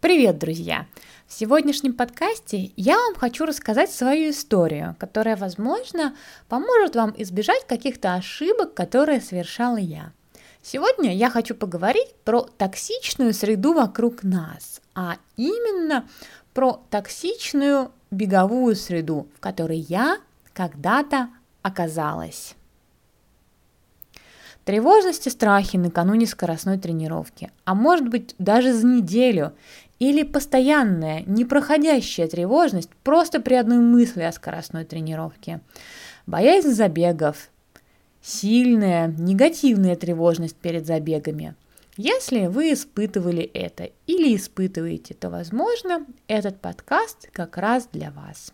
Привет, друзья! В сегодняшнем подкасте я вам хочу рассказать свою историю, которая, возможно, поможет вам избежать каких-то ошибок, которые совершала я. Сегодня я хочу поговорить про токсичную среду вокруг нас, а именно про токсичную беговую среду, в которой я когда-то оказалась. Тревожность и страхи накануне скоростной тренировки, а может быть даже за неделю, или постоянная, непроходящая тревожность просто при одной мысли о скоростной тренировке. Боязнь забегов, сильная, негативная тревожность перед забегами. Если вы испытывали это или испытываете, то, возможно, этот подкаст как раз для вас.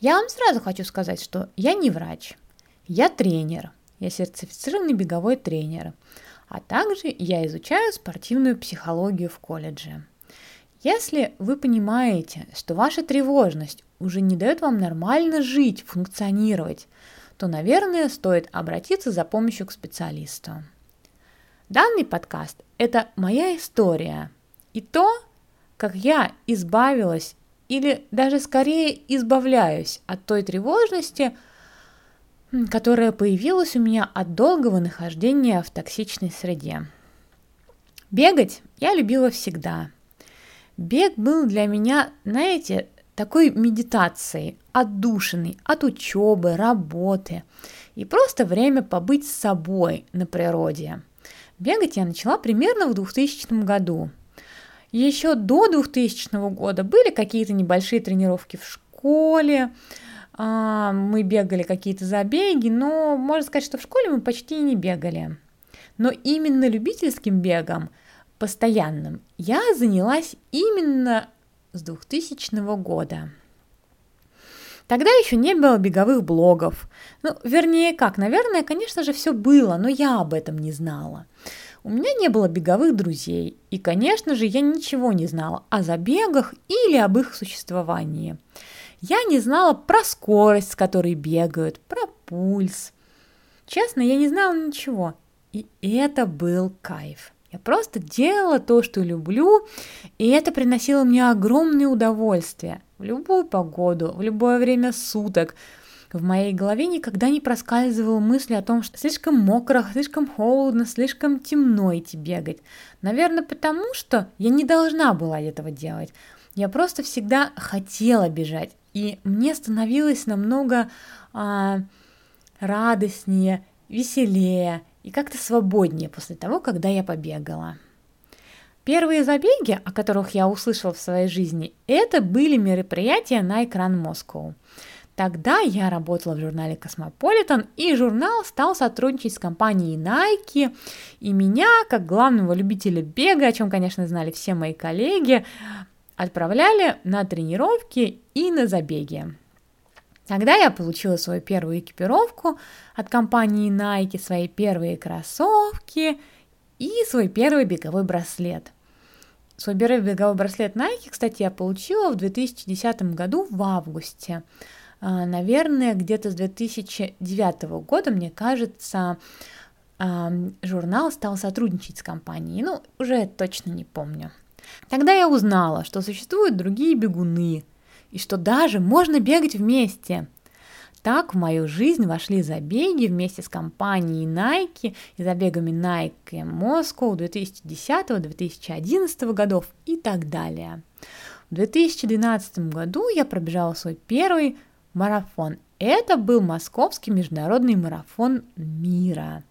Я вам сразу хочу сказать, что я не врач, я тренер – я сертифицированный беговой тренер, а также я изучаю спортивную психологию в колледже. Если вы понимаете, что ваша тревожность уже не дает вам нормально жить, функционировать, то, наверное, стоит обратиться за помощью к специалисту. Данный подкаст – это моя история и то, как я избавилась или даже скорее избавляюсь от той тревожности – которая появилась у меня от долгого нахождения в токсичной среде. Бегать я любила всегда. Бег был для меня, знаете, такой медитацией, отдушиной от учебы, работы и просто время побыть с собой на природе. Бегать я начала примерно в 2000 году. Еще до 2000 года были какие-то небольшие тренировки в школе, мы бегали какие-то забеги, но можно сказать, что в школе мы почти не бегали. Но именно любительским бегом, постоянным, я занялась именно с 2000 года. Тогда еще не было беговых блогов. Ну, вернее, как, наверное, конечно же, все было, но я об этом не знала. У меня не было беговых друзей, и, конечно же, я ничего не знала о забегах или об их существовании. Я не знала про скорость, с которой бегают, про пульс. Честно, я не знала ничего. И это был кайф. Я просто делала то, что люблю, и это приносило мне огромное удовольствие. В любую погоду, в любое время суток. В моей голове никогда не проскальзывала мысль о том, что слишком мокро, слишком холодно, слишком темно идти бегать. Наверное, потому что я не должна была этого делать. Я просто всегда хотела бежать, и мне становилось намного а, радостнее, веселее и как-то свободнее после того, когда я побегала. Первые забеги, о которых я услышала в своей жизни, это были мероприятия Nike Run Moscow. Тогда я работала в журнале Космополитен, и журнал стал сотрудничать с компанией Nike, и меня, как главного любителя бега, о чем, конечно, знали все мои коллеги, отправляли на тренировки и на забеги. Тогда я получила свою первую экипировку от компании Nike, свои первые кроссовки и свой первый беговой браслет. Свой первый беговой браслет Nike, кстати, я получила в 2010 году в августе. А, наверное, где-то с 2009 года, мне кажется, журнал стал сотрудничать с компанией. Ну, уже точно не помню. Тогда я узнала, что существуют другие бегуны, и что даже можно бегать вместе. Так в мою жизнь вошли забеги вместе с компанией Nike и забегами Nike Moscow 2010-2011 годов и так далее. В 2012 году я пробежала свой первый марафон. Это был Московский международный марафон мира.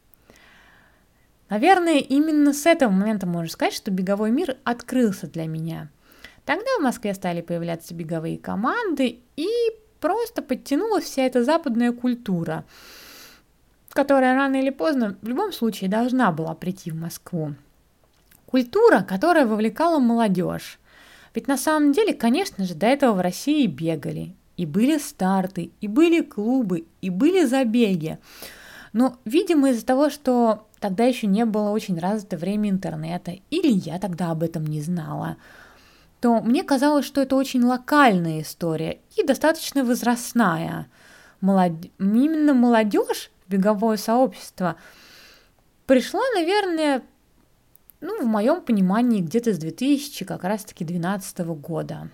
Наверное, именно с этого момента можно сказать, что беговой мир открылся для меня. Тогда в Москве стали появляться беговые команды, и просто подтянулась вся эта западная культура, которая рано или поздно в любом случае должна была прийти в Москву. Культура, которая вовлекала молодежь. Ведь на самом деле, конечно же, до этого в России бегали. И были старты, и были клубы, и были забеги. Но, видимо, из-за того, что тогда еще не было очень развито время интернета, или я тогда об этом не знала, то мне казалось, что это очень локальная история и достаточно возрастная. Молод... Именно молодежь, беговое сообщество, пришла, наверное, ну, в моем понимании, где-то с 2000 как раз-таки 2012 года.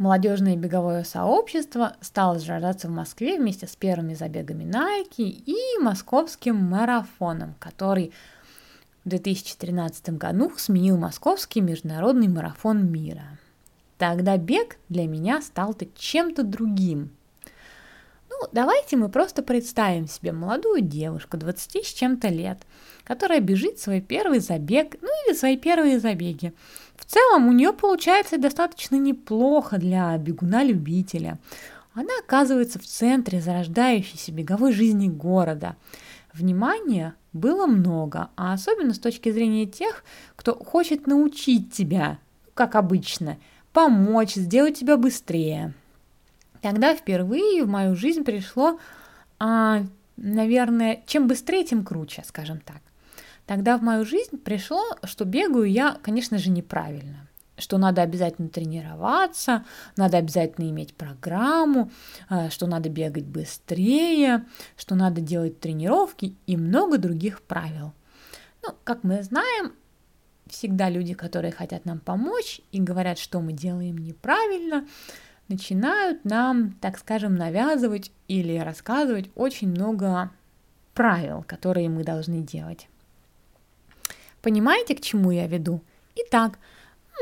Молодежное беговое сообщество стало зарождаться в Москве вместе с первыми забегами Nike и московским марафоном, который в 2013 году сменил московский международный марафон мира. Тогда бег для меня стал чем-то другим. Давайте мы просто представим себе молодую девушку 20 с чем-то лет, которая бежит свой первый забег, ну или свои первые забеги. В целом у нее получается достаточно неплохо для бегуна-любителя. Она оказывается в центре зарождающейся беговой жизни города. Внимания было много, а особенно с точки зрения тех, кто хочет научить тебя, как обычно, помочь, сделать тебя быстрее. Тогда впервые в мою жизнь пришло, а, наверное, чем быстрее, тем круче, скажем так. Тогда в мою жизнь пришло, что бегаю я, конечно же, неправильно что надо обязательно тренироваться, надо обязательно иметь программу, а, что надо бегать быстрее, что надо делать тренировки и много других правил. Ну, как мы знаем, всегда люди, которые хотят нам помочь и говорят, что мы делаем неправильно, начинают нам, так скажем, навязывать или рассказывать очень много правил, которые мы должны делать. Понимаете, к чему я веду? Итак,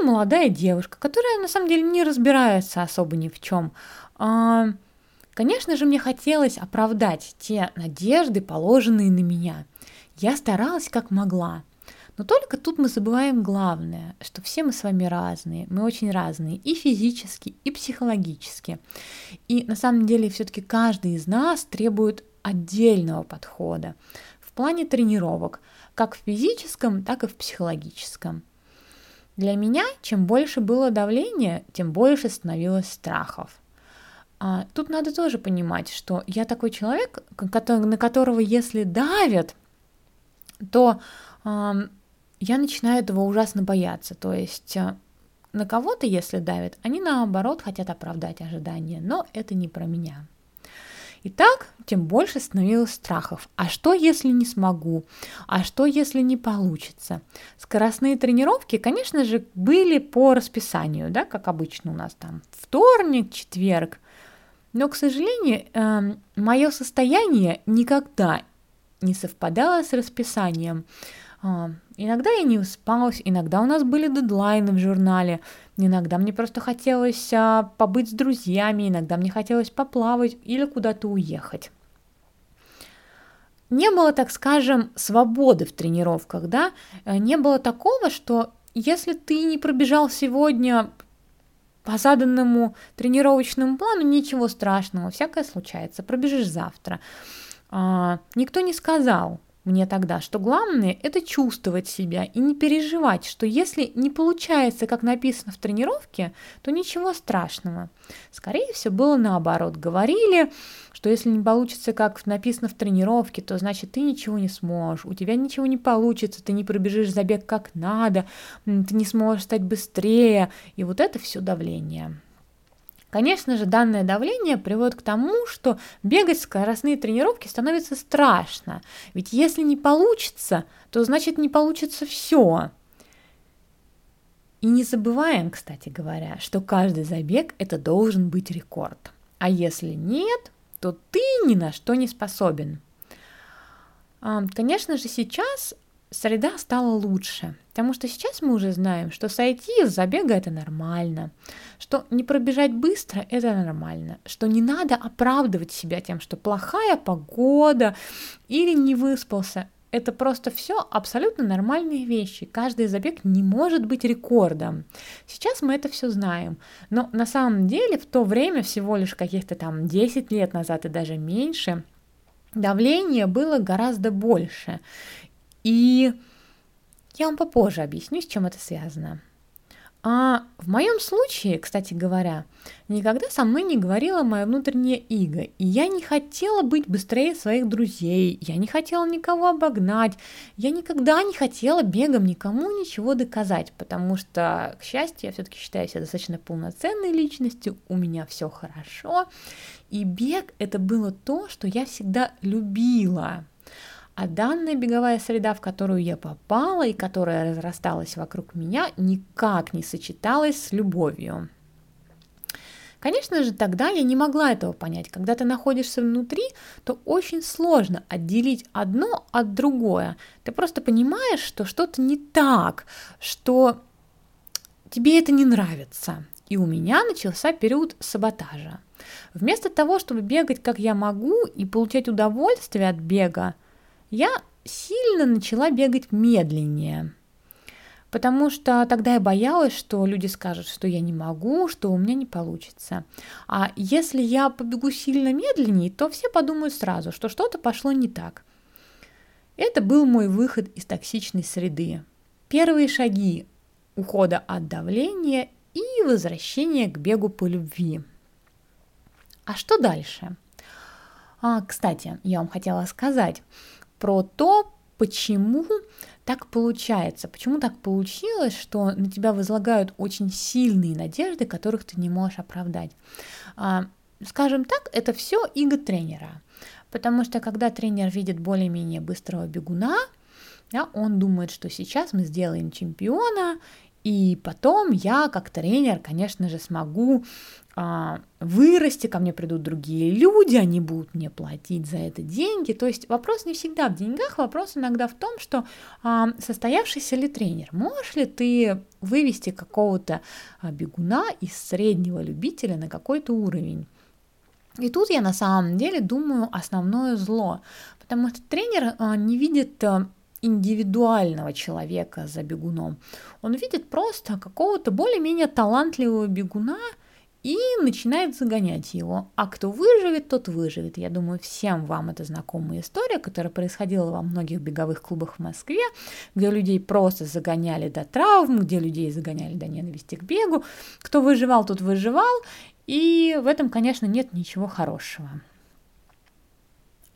молодая девушка, которая на самом деле не разбирается особо ни в чем. А, конечно же, мне хотелось оправдать те надежды, положенные на меня. Я старалась как могла. Но только тут мы забываем главное, что все мы с вами разные, мы очень разные и физически, и психологически. И на самом деле все-таки каждый из нас требует отдельного подхода в плане тренировок, как в физическом, так и в психологическом. Для меня, чем больше было давления, тем больше становилось страхов. А, тут надо тоже понимать, что я такой человек, на которого если давят, то я начинаю этого ужасно бояться. То есть э, на кого-то, если давят, они наоборот хотят оправдать ожидания, но это не про меня. И так тем больше становилось страхов. А что, если не смогу? А что, если не получится? Скоростные тренировки, конечно же, были по расписанию, да, как обычно у нас там вторник, четверг. Но, к сожалению, э, эм, мое состояние никогда не совпадало с расписанием. Э, иногда я не успалась, иногда у нас были дедлайны в журнале, Иногда мне просто хотелось а, побыть с друзьями, иногда мне хотелось поплавать или куда-то уехать. Не было, так скажем, свободы в тренировках, да, э, не было такого, что если ты не пробежал сегодня по заданному тренировочному плану, ничего страшного, всякое случается, пробежишь завтра. А, никто не сказал, мне тогда, что главное – это чувствовать себя и не переживать, что если не получается, как написано в тренировке, то ничего страшного. Скорее всего, было наоборот. Говорили, что если не получится, как написано в тренировке, то значит ты ничего не сможешь, у тебя ничего не получится, ты не пробежишь забег как надо, ты не сможешь стать быстрее, и вот это все давление. Конечно же, данное давление приводит к тому, что бегать скоростные тренировки становится страшно. Ведь если не получится, то значит не получится все. И не забываем, кстати говоря, что каждый забег это должен быть рекорд. А если нет, то ты ни на что не способен. Конечно же, сейчас среда стала лучше, потому что сейчас мы уже знаем, что сойти из забега это нормально, что не пробежать быстро это нормально, что не надо оправдывать себя тем, что плохая погода или не выспался. Это просто все абсолютно нормальные вещи. Каждый забег не может быть рекордом. Сейчас мы это все знаем. Но на самом деле в то время, всего лишь каких-то там 10 лет назад и даже меньше, давление было гораздо больше. И я вам попозже объясню, с чем это связано. А в моем случае, кстати говоря, никогда со мной не говорила моя внутренняя иго, и я не хотела быть быстрее своих друзей, я не хотела никого обогнать, я никогда не хотела бегом никому ничего доказать, потому что, к счастью, я все-таки считаю себя достаточно полноценной личностью, у меня все хорошо, и бег это было то, что я всегда любила, а данная беговая среда, в которую я попала и которая разрасталась вокруг меня, никак не сочеталась с любовью. Конечно же, тогда я не могла этого понять. Когда ты находишься внутри, то очень сложно отделить одно от другое. Ты просто понимаешь, что что-то не так, что тебе это не нравится. И у меня начался период саботажа. Вместо того, чтобы бегать как я могу и получать удовольствие от бега, я сильно начала бегать медленнее. Потому что тогда я боялась, что люди скажут, что я не могу, что у меня не получится. А если я побегу сильно медленнее, то все подумают сразу, что что-то пошло не так. Это был мой выход из токсичной среды. Первые шаги ухода от давления и возвращения к бегу по любви. А что дальше? А, кстати, я вам хотела сказать про то, почему так получается, почему так получилось, что на тебя возлагают очень сильные надежды, которых ты не можешь оправдать. А, скажем так, это все иго тренера. Потому что когда тренер видит более-менее быстрого бегуна, да, он думает, что сейчас мы сделаем чемпиона, и потом я, как тренер, конечно же, смогу вырасти, ко мне придут другие люди, они будут мне платить за это деньги. То есть вопрос не всегда в деньгах, вопрос иногда в том, что а, состоявшийся ли тренер, можешь ли ты вывести какого-то а, бегуна из среднего любителя на какой-то уровень. И тут я на самом деле думаю основное зло, потому что тренер а, не видит а, индивидуального человека за бегуном. Он видит просто какого-то более-менее талантливого бегуна и начинает загонять его. А кто выживет, тот выживет. Я думаю, всем вам это знакомая история, которая происходила во многих беговых клубах в Москве, где людей просто загоняли до травм, где людей загоняли до ненависти к бегу. Кто выживал, тот выживал. И в этом, конечно, нет ничего хорошего.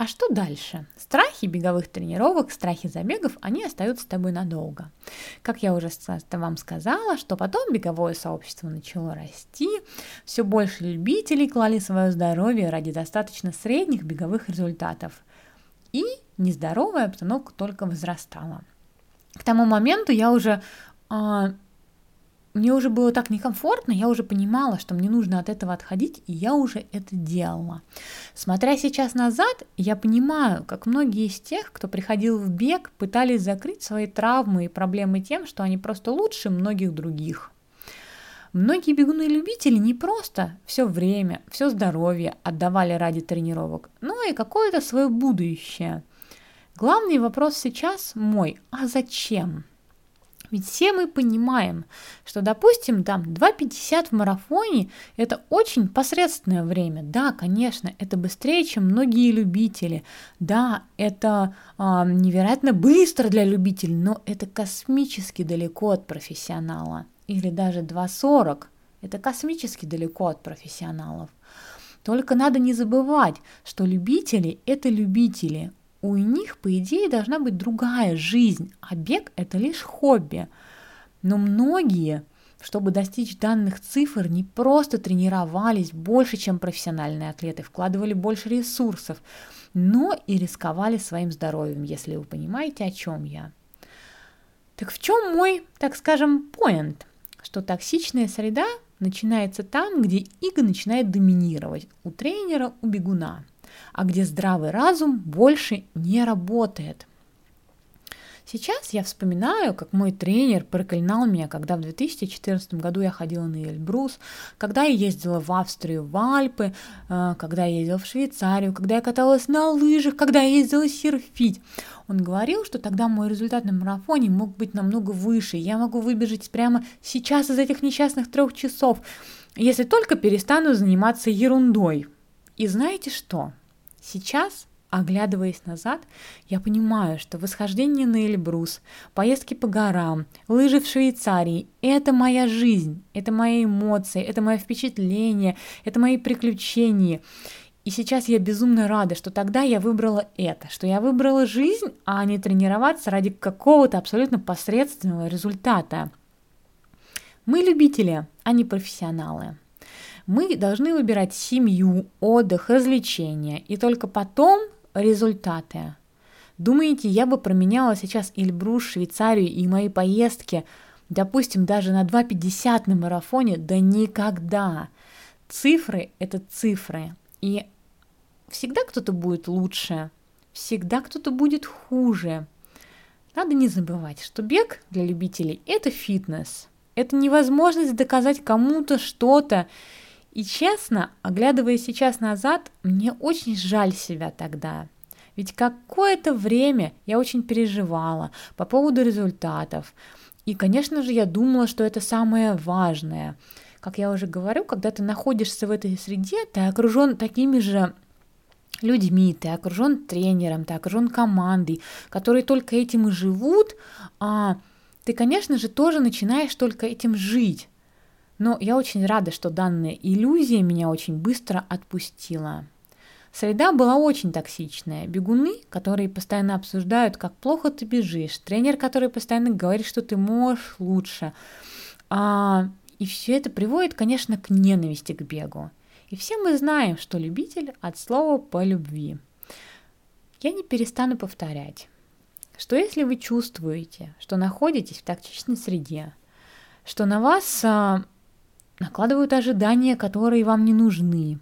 А что дальше? Страхи беговых тренировок, страхи забегов, они остаются с тобой надолго. Как я уже вам сказала, что потом беговое сообщество начало расти, все больше любителей клали свое здоровье ради достаточно средних беговых результатов. И нездоровая обстановка только возрастала. К тому моменту я уже а, мне уже было так некомфортно, я уже понимала, что мне нужно от этого отходить, и я уже это делала. Смотря сейчас назад, я понимаю, как многие из тех, кто приходил в бег, пытались закрыть свои травмы и проблемы тем, что они просто лучше многих других. Многие бегуны-любители не просто все время, все здоровье отдавали ради тренировок, но и какое-то свое будущее. Главный вопрос сейчас мой, а зачем? Ведь все мы понимаем, что, допустим, там 2.50 в марафоне – это очень посредственное время. Да, конечно, это быстрее, чем многие любители. Да, это э, невероятно быстро для любителей, но это космически далеко от профессионала. Или даже 2.40 – это космически далеко от профессионалов. Только надо не забывать, что любители – это любители, у них, по идее, должна быть другая жизнь, а бег – это лишь хобби. Но многие, чтобы достичь данных цифр, не просто тренировались больше, чем профессиональные атлеты, вкладывали больше ресурсов, но и рисковали своим здоровьем, если вы понимаете, о чем я. Так в чем мой, так скажем, поинт? Что токсичная среда начинается там, где иго начинает доминировать у тренера, у бегуна – а где здравый разум больше не работает. Сейчас я вспоминаю, как мой тренер проклинал меня, когда в 2014 году я ходила на Эльбрус, когда я ездила в Австрию, в Альпы, э, когда я ездила в Швейцарию, когда я каталась на лыжах, когда я ездила серфить. Он говорил, что тогда мой результат на марафоне мог быть намного выше, я могу выбежать прямо сейчас из этих несчастных трех часов, если только перестану заниматься ерундой. И знаете что? Сейчас, оглядываясь назад, я понимаю, что восхождение на Эльбрус, поездки по горам, лыжи в Швейцарии – это моя жизнь, это мои эмоции, это мое впечатление, это мои приключения. И сейчас я безумно рада, что тогда я выбрала это, что я выбрала жизнь, а не тренироваться ради какого-то абсолютно посредственного результата. Мы любители, а не профессионалы. Мы должны выбирать семью, отдых, развлечения, и только потом результаты. Думаете, я бы променяла сейчас Эльбрус, Швейцарию и мои поездки, допустим, даже на 2,50 на марафоне? Да никогда. Цифры – это цифры. И всегда кто-то будет лучше, всегда кто-то будет хуже. Надо не забывать, что бег для любителей – это фитнес. Это невозможность доказать кому-то что-то. И честно, оглядывая сейчас назад, мне очень жаль себя тогда. Ведь какое-то время я очень переживала по поводу результатов. И, конечно же, я думала, что это самое важное. Как я уже говорю, когда ты находишься в этой среде, ты окружен такими же людьми, ты окружен тренером, ты окружен командой, которые только этим и живут, а ты, конечно же, тоже начинаешь только этим жить. Но я очень рада, что данная иллюзия меня очень быстро отпустила. Среда была очень токсичная. Бегуны, которые постоянно обсуждают, как плохо ты бежишь. Тренер, который постоянно говорит, что ты можешь лучше. А, и все это приводит, конечно, к ненависти к бегу. И все мы знаем, что любитель от слова по любви. Я не перестану повторять, что если вы чувствуете, что находитесь в токсичной среде, что на вас а, накладывают ожидания, которые вам не нужны,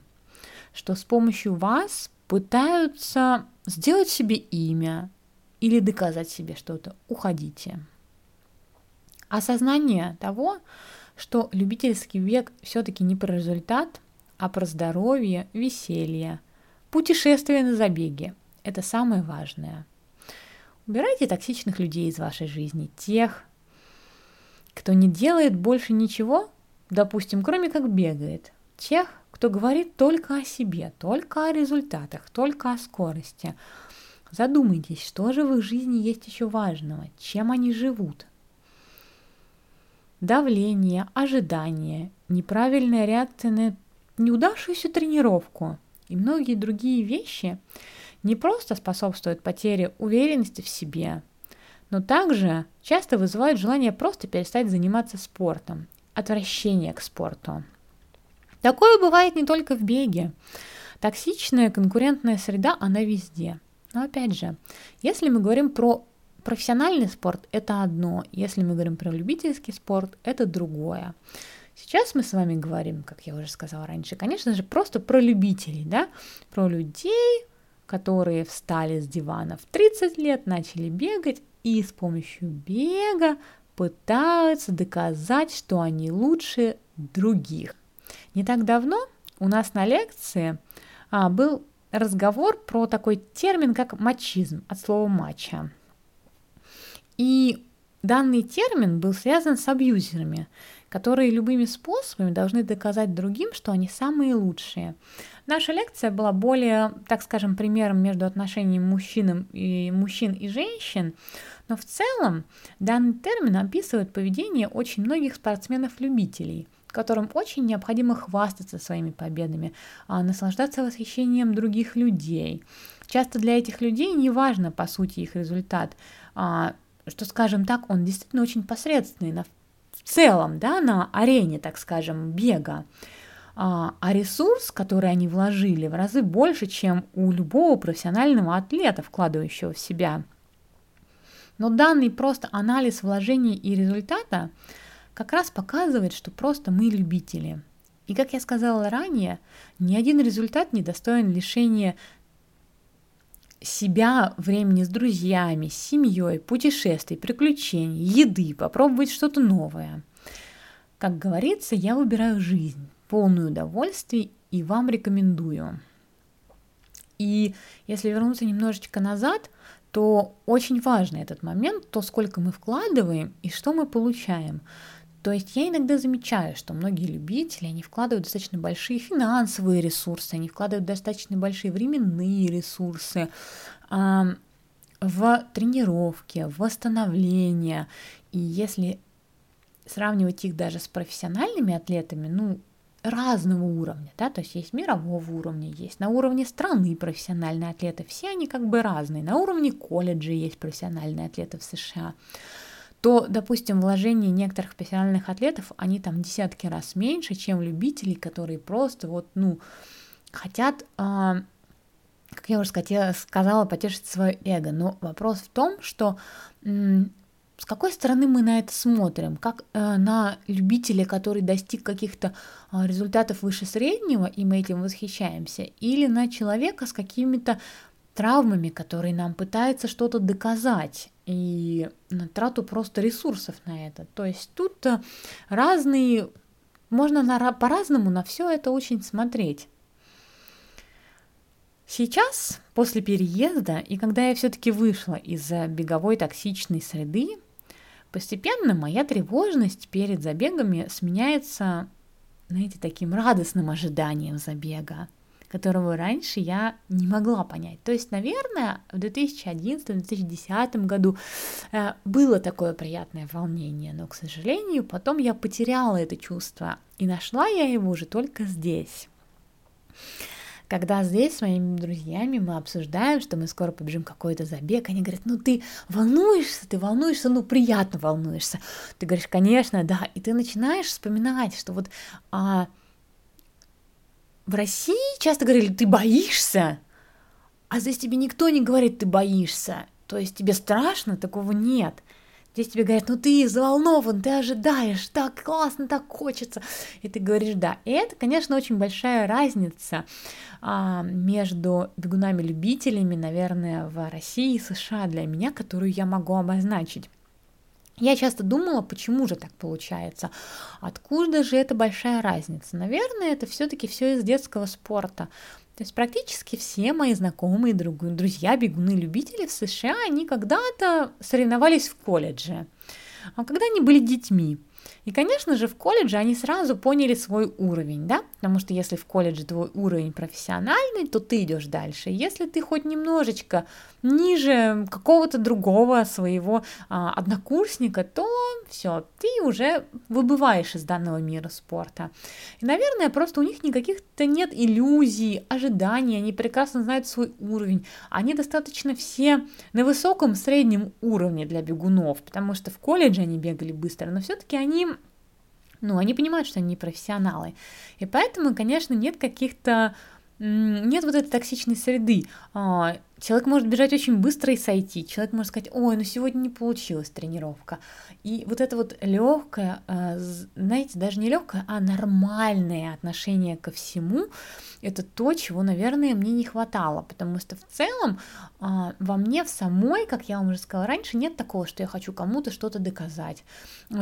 что с помощью вас пытаются сделать себе имя или доказать себе что-то, уходите. Осознание того, что любительский век все-таки не про результат, а про здоровье, веселье, путешествие на забеге – это самое важное. Убирайте токсичных людей из вашей жизни, тех, кто не делает больше ничего, допустим, кроме как бегает, тех, кто говорит только о себе, только о результатах, только о скорости. Задумайтесь, что же в их жизни есть еще важного, чем они живут. Давление, ожидание, неправильная реакция на неудавшуюся тренировку и многие другие вещи не просто способствуют потере уверенности в себе, но также часто вызывают желание просто перестать заниматься спортом, отвращение к спорту. Такое бывает не только в беге. Токсичная конкурентная среда, она везде. Но опять же, если мы говорим про профессиональный спорт, это одно. Если мы говорим про любительский спорт, это другое. Сейчас мы с вами говорим, как я уже сказала раньше, конечно же, просто про любителей, да, про людей, которые встали с дивана в 30 лет, начали бегать и с помощью бега пытаются доказать, что они лучше других. Не так давно у нас на лекции а, был разговор про такой термин, как мачизм, от слова матча. И данный термин был связан с абьюзерами, которые любыми способами должны доказать другим, что они самые лучшие. Наша лекция была более, так скажем, примером между отношениями мужчин и, мужчин и женщин, но в целом данный термин описывает поведение очень многих спортсменов-любителей – которым очень необходимо хвастаться своими победами, а наслаждаться восхищением других людей. Часто для этих людей не важно, по сути, их результат, а, что, скажем так, он действительно очень посредственный целом, да, на арене, так скажем, бега. А, а ресурс, который они вложили, в разы больше, чем у любого профессионального атлета, вкладывающего в себя. Но данный просто анализ вложений и результата – как раз показывает, что просто мы любители. И как я сказала ранее, ни один результат не достоин лишения себя времени с друзьями, семьей, путешествий, приключений, еды, попробовать что-то новое. Как говорится, я выбираю жизнь, полную удовольствий, и вам рекомендую. И если вернуться немножечко назад, то очень важный этот момент, то, сколько мы вкладываем и что мы получаем. То есть я иногда замечаю, что многие любители, они вкладывают достаточно большие финансовые ресурсы, они вкладывают достаточно большие временные ресурсы э, в тренировки, в восстановление. И если сравнивать их даже с профессиональными атлетами, ну, разного уровня, да, то есть есть мирового уровня, есть на уровне страны профессиональные атлеты, все они как бы разные, на уровне колледжа есть профессиональные атлеты в США, то, допустим, вложения некоторых профессиональных атлетов, они там десятки раз меньше, чем любителей, которые просто вот, ну, хотят э, как я уже сказала, потешить свое эго. Но вопрос в том, что с какой стороны мы на это смотрим? Как э, на любителя, который достиг каких-то э, результатов выше среднего, и мы этим восхищаемся, или на человека с какими-то травмами, который нам пытается что-то доказать, и на трату просто ресурсов на это. То есть тут э, разные, можно на, по-разному на все это очень смотреть. Сейчас, после переезда, и когда я все-таки вышла из беговой токсичной среды, Постепенно моя тревожность перед забегами сменяется, знаете, таким радостным ожиданием забега, которого раньше я не могла понять. То есть, наверное, в 2011-2010 году э, было такое приятное волнение, но, к сожалению, потом я потеряла это чувство, и нашла я его уже только здесь когда здесь с моими друзьями мы обсуждаем, что мы скоро побежим какой-то забег, они говорят, ну ты волнуешься, ты волнуешься, ну приятно волнуешься. Ты говоришь, конечно, да, и ты начинаешь вспоминать, что вот а, в России часто говорили, ты боишься, а здесь тебе никто не говорит, ты боишься. То есть тебе страшно, такого нет. Здесь тебе говорят, ну ты взволнован, ты ожидаешь, так классно, так хочется. И ты говоришь, да. И это, конечно, очень большая разница а, между бегунами-любителями, наверное, в России и США для меня, которую я могу обозначить. Я часто думала, почему же так получается, откуда же эта большая разница. Наверное, это все-таки все из детского спорта. То есть практически все мои знакомые, друзья, бегуны, любители в США, они когда-то соревновались в колледже, а когда они были детьми. И, конечно же, в колледже они сразу поняли свой уровень, да, потому что если в колледже твой уровень профессиональный, то ты идешь дальше. Если ты хоть немножечко ниже какого-то другого своего а, однокурсника, то все, ты уже выбываешь из данного мира спорта. И, наверное, просто у них никаких-то нет иллюзий, ожиданий, они прекрасно знают свой уровень, они достаточно все на высоком среднем уровне для бегунов, потому что в колледже они бегали быстро, но все-таки они ну, они понимают, что они профессионалы. И поэтому, конечно, нет каких-то нет вот этой токсичной среды. Человек может бежать очень быстро и сойти. Человек может сказать, ой, ну сегодня не получилась тренировка. И вот это вот легкое, а, знаете, даже не легкое, а нормальное отношение ко всему, это то, чего, наверное, мне не хватало, потому что в целом а, во мне в самой, как я вам уже сказала раньше, нет такого, что я хочу кому-то что-то доказать,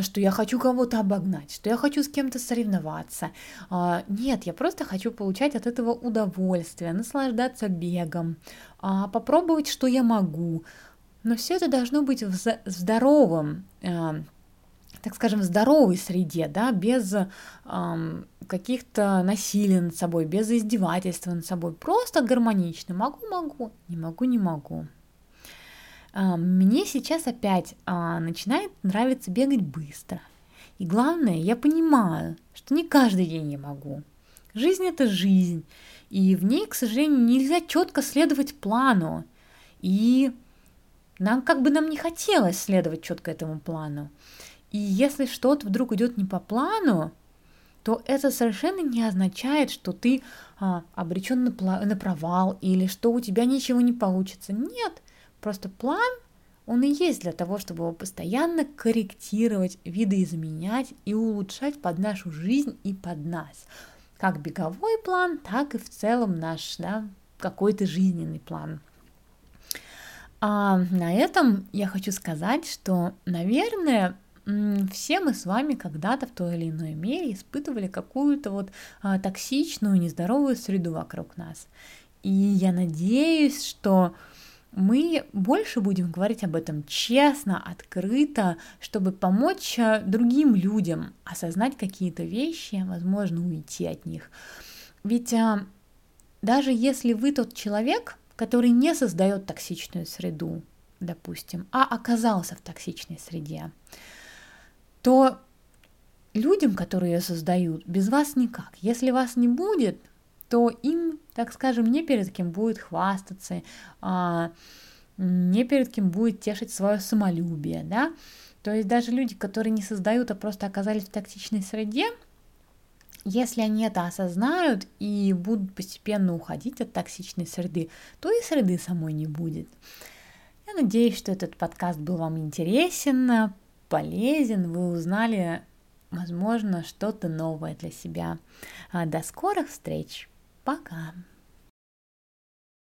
что я хочу кого-то обогнать, что я хочу с кем-то соревноваться. А, нет, я просто хочу получать от этого удовольствие, наслаждаться бегом, а, попробовать, что я могу. Но все это должно быть в здоровом так скажем, в здоровой среде, да, без эм, каких-то насилий над собой, без издевательства над собой, просто гармонично. Могу, могу, не могу, не могу. Э, мне сейчас опять э, начинает нравиться бегать быстро. И главное, я понимаю, что не каждый день я могу. Жизнь это жизнь, и в ней, к сожалению, нельзя четко следовать плану. И нам как бы нам не хотелось следовать четко этому плану. И если что-то вдруг идет не по плану, то это совершенно не означает, что ты а, обречен на, на провал или что у тебя ничего не получится. Нет, просто план, он и есть для того, чтобы его постоянно корректировать, видоизменять и улучшать под нашу жизнь и под нас. Как беговой план, так и в целом наш да, какой-то жизненный план. А на этом я хочу сказать, что, наверное, все мы с вами когда-то в той или иной мере испытывали какую-то вот а, токсичную, нездоровую среду вокруг нас. И я надеюсь, что мы больше будем говорить об этом честно, открыто, чтобы помочь а, другим людям осознать какие-то вещи, возможно, уйти от них. Ведь а, даже если вы тот человек, который не создает токсичную среду, допустим, а оказался в токсичной среде, то людям, которые ее создают, без вас никак. Если вас не будет, то им, так скажем, не перед кем будет хвастаться, а, не перед кем будет тешить свое самолюбие, да. То есть даже люди, которые не создают, а просто оказались в токсичной среде, Если они это осознают и будут постепенно уходить от токсичной среды, то и среды самой не будет. Я надеюсь, что этот подкаст был вам интересен, полезен, вы узнали, возможно, что-то новое для себя. А, до скорых встреч. Пока.